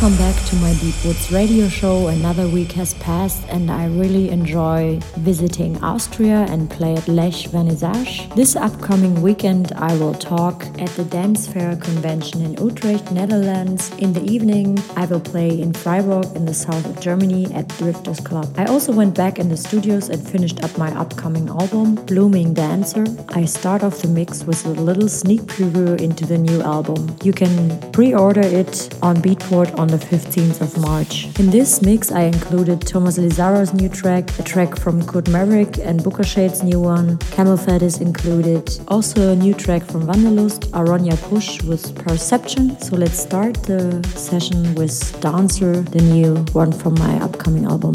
Welcome back to my Deep Woods radio show. Another week has passed, and I really enjoy visiting Austria and play at Lech Vernissage. This upcoming weekend, I will talk at the Dance Fair convention in Utrecht, Netherlands. In the evening, I will play in Freiburg in the south of Germany at Drifters Club. I also went back in the studios and finished up my upcoming album, Blooming Dancer. I start off the mix with a little sneak preview into the new album. You can pre order it on Beatport on the 15th of March. In this mix, I included Thomas Lizzara's new track, a track from Kurd Maverick and Booka Shade's new one. CamelPhat is included. Also, a new track from Wanderlust, Aronia Push with Perception. So let's start the session with Dancer, the new one from my upcoming album.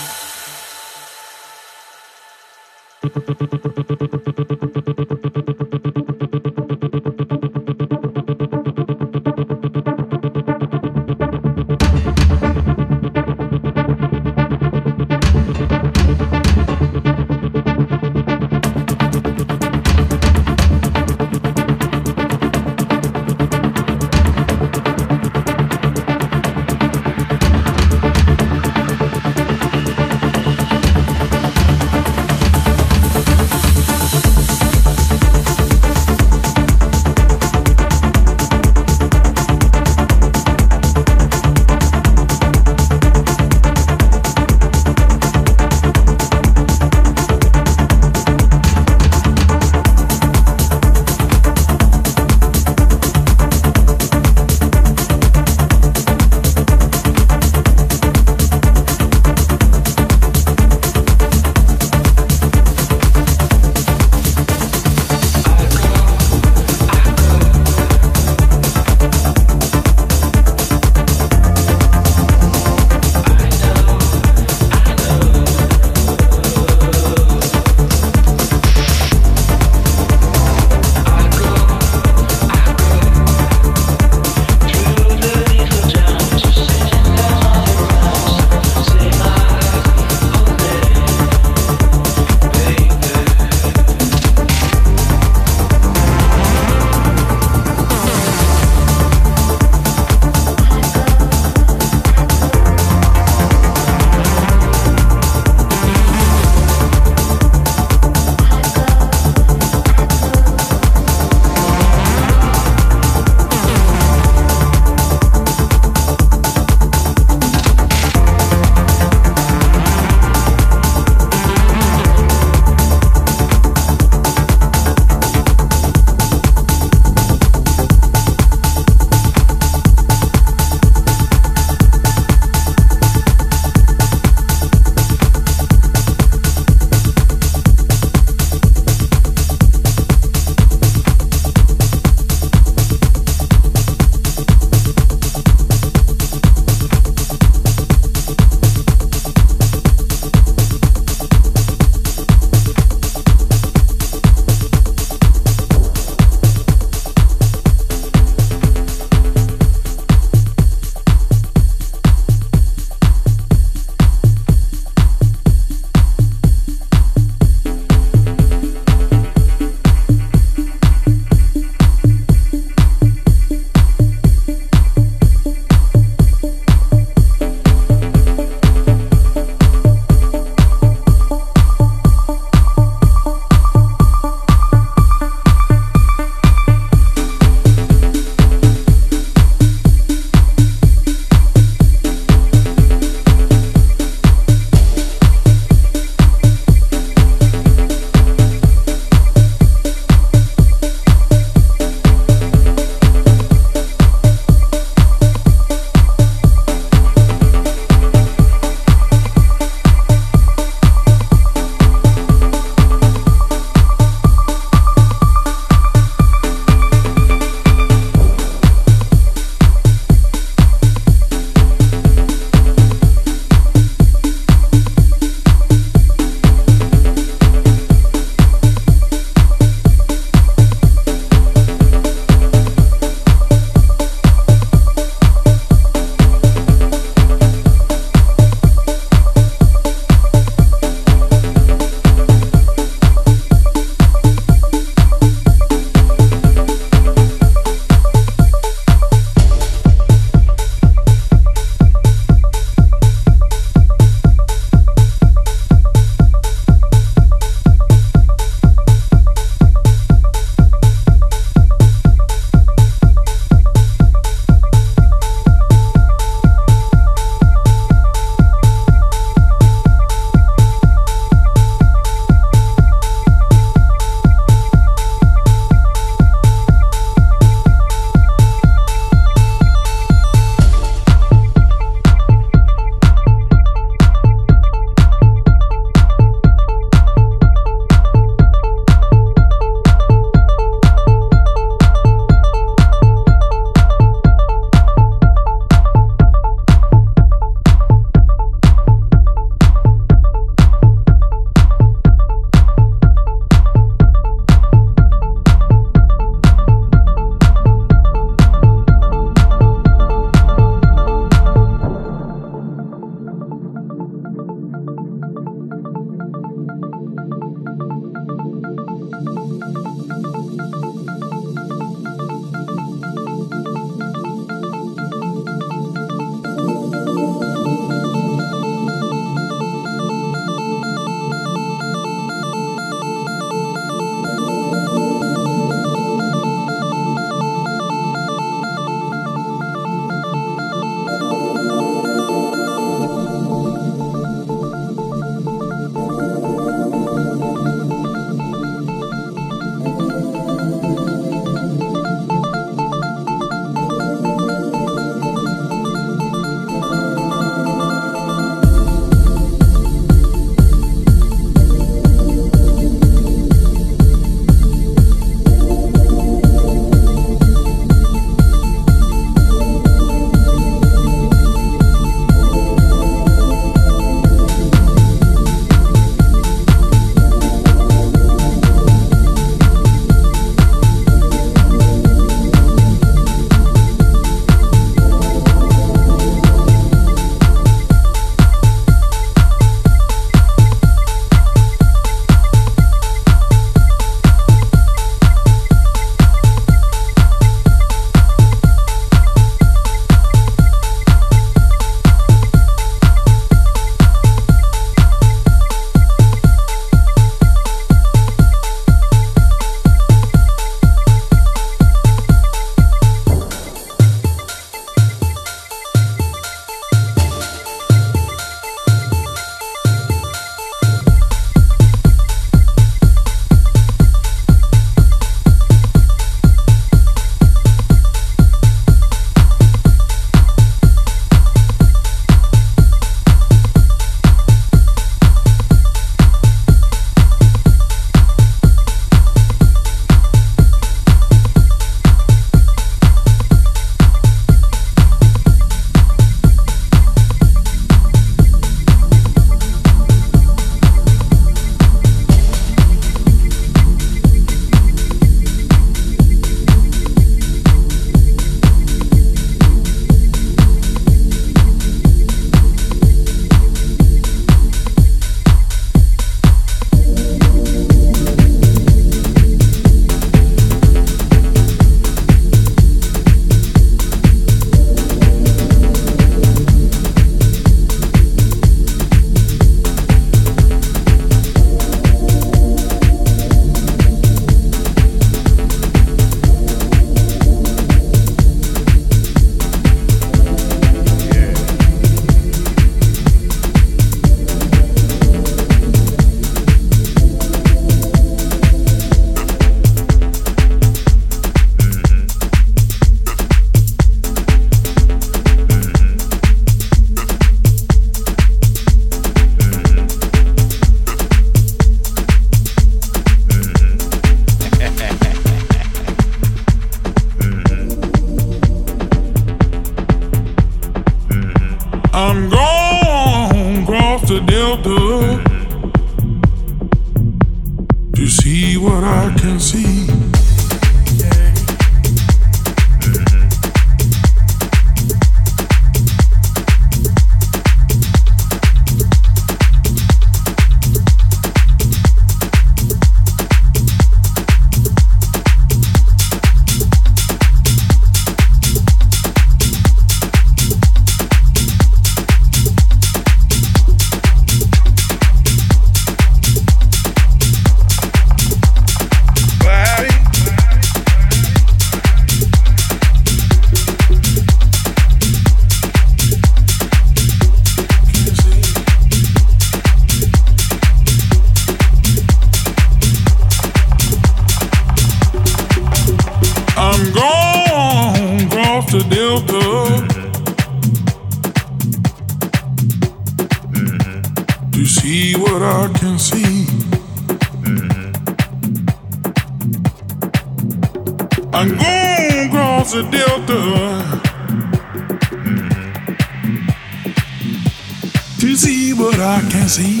Brasil.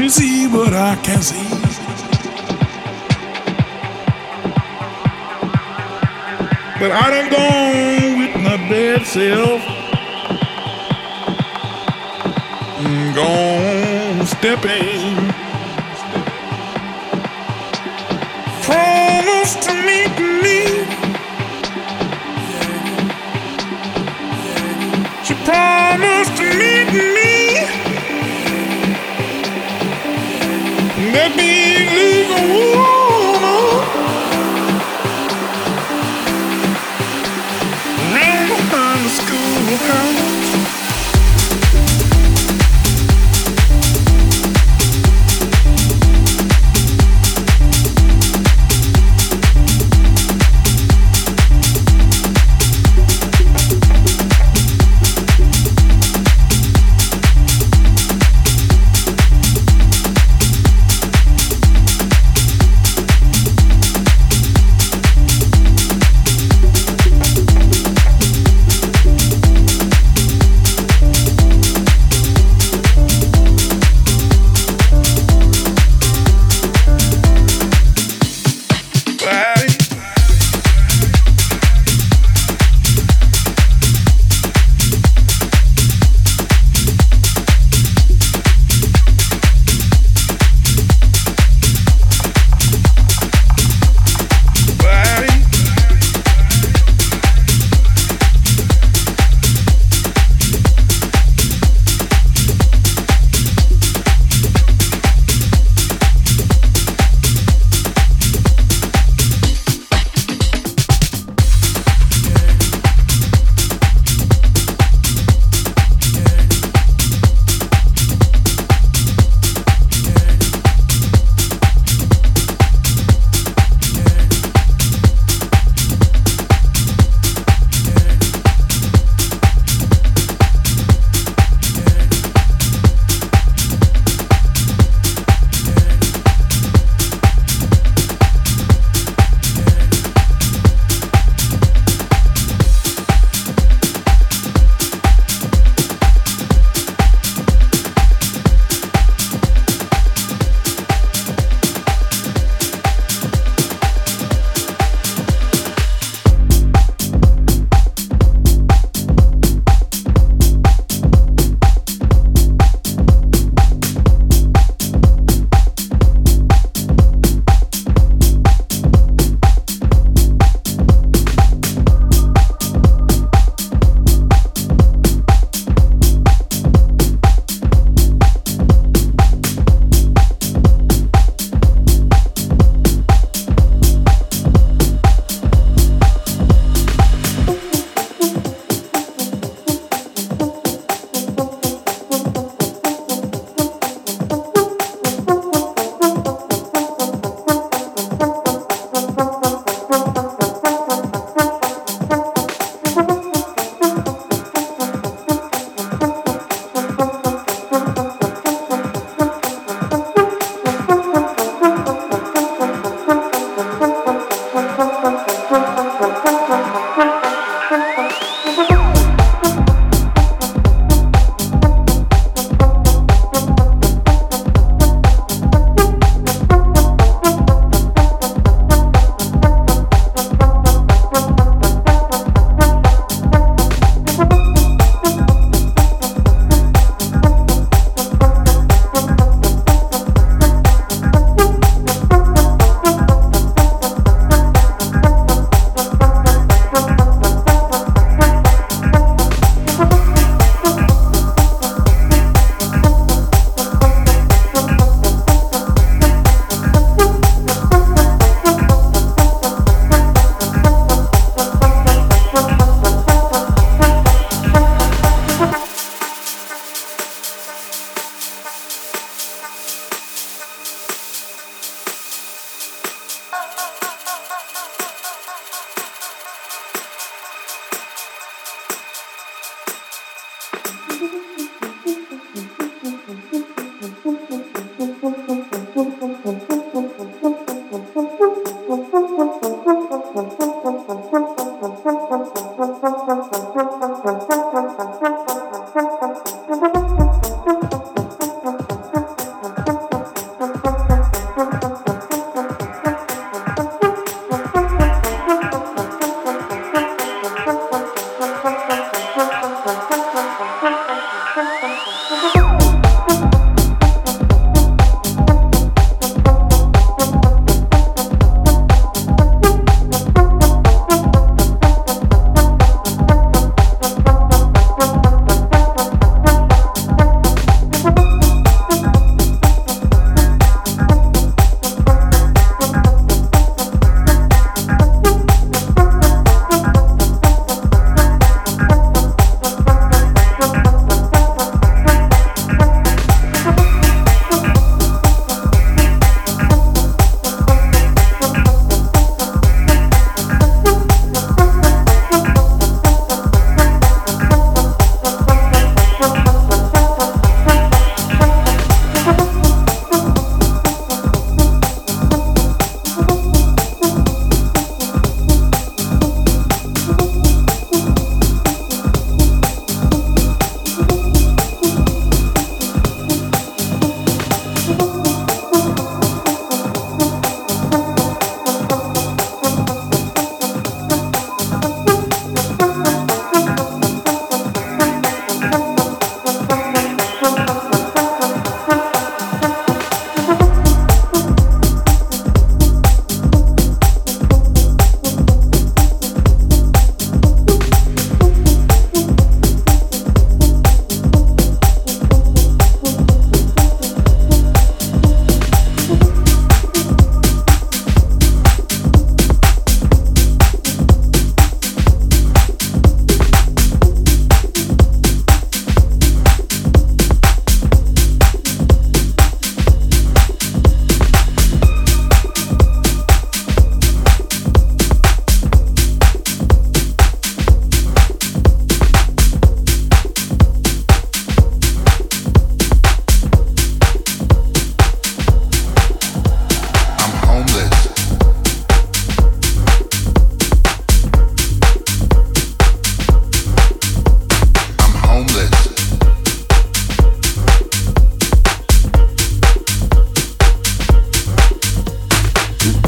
to see what I can see. But I done gone with my bad self. I'm gone stepping. Promise to meet me. She promised to meet me. Let me leave. Ooh.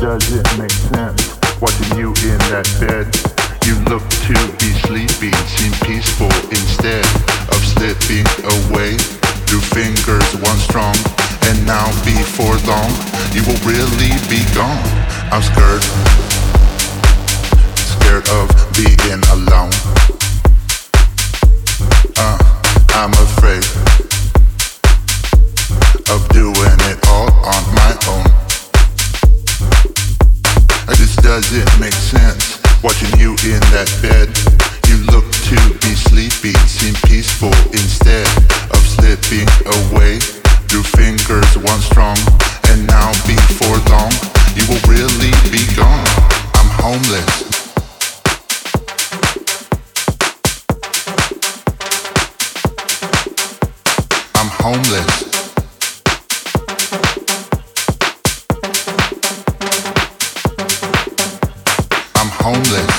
Does it make sense? Watching you in that bed. You look to be sleeping, seem peaceful instead of slipping away Your fingers once strong. And now before long, you will really be gone. I'm scared, scared of being alone. Uh, I'm afraid of doing it all on my own does it make sense watching you in that bed? You look to be sleepy, seem peaceful instead of slipping away Your fingers once strong. And now before long, you will really be gone. I'm homeless. homeless. homeless.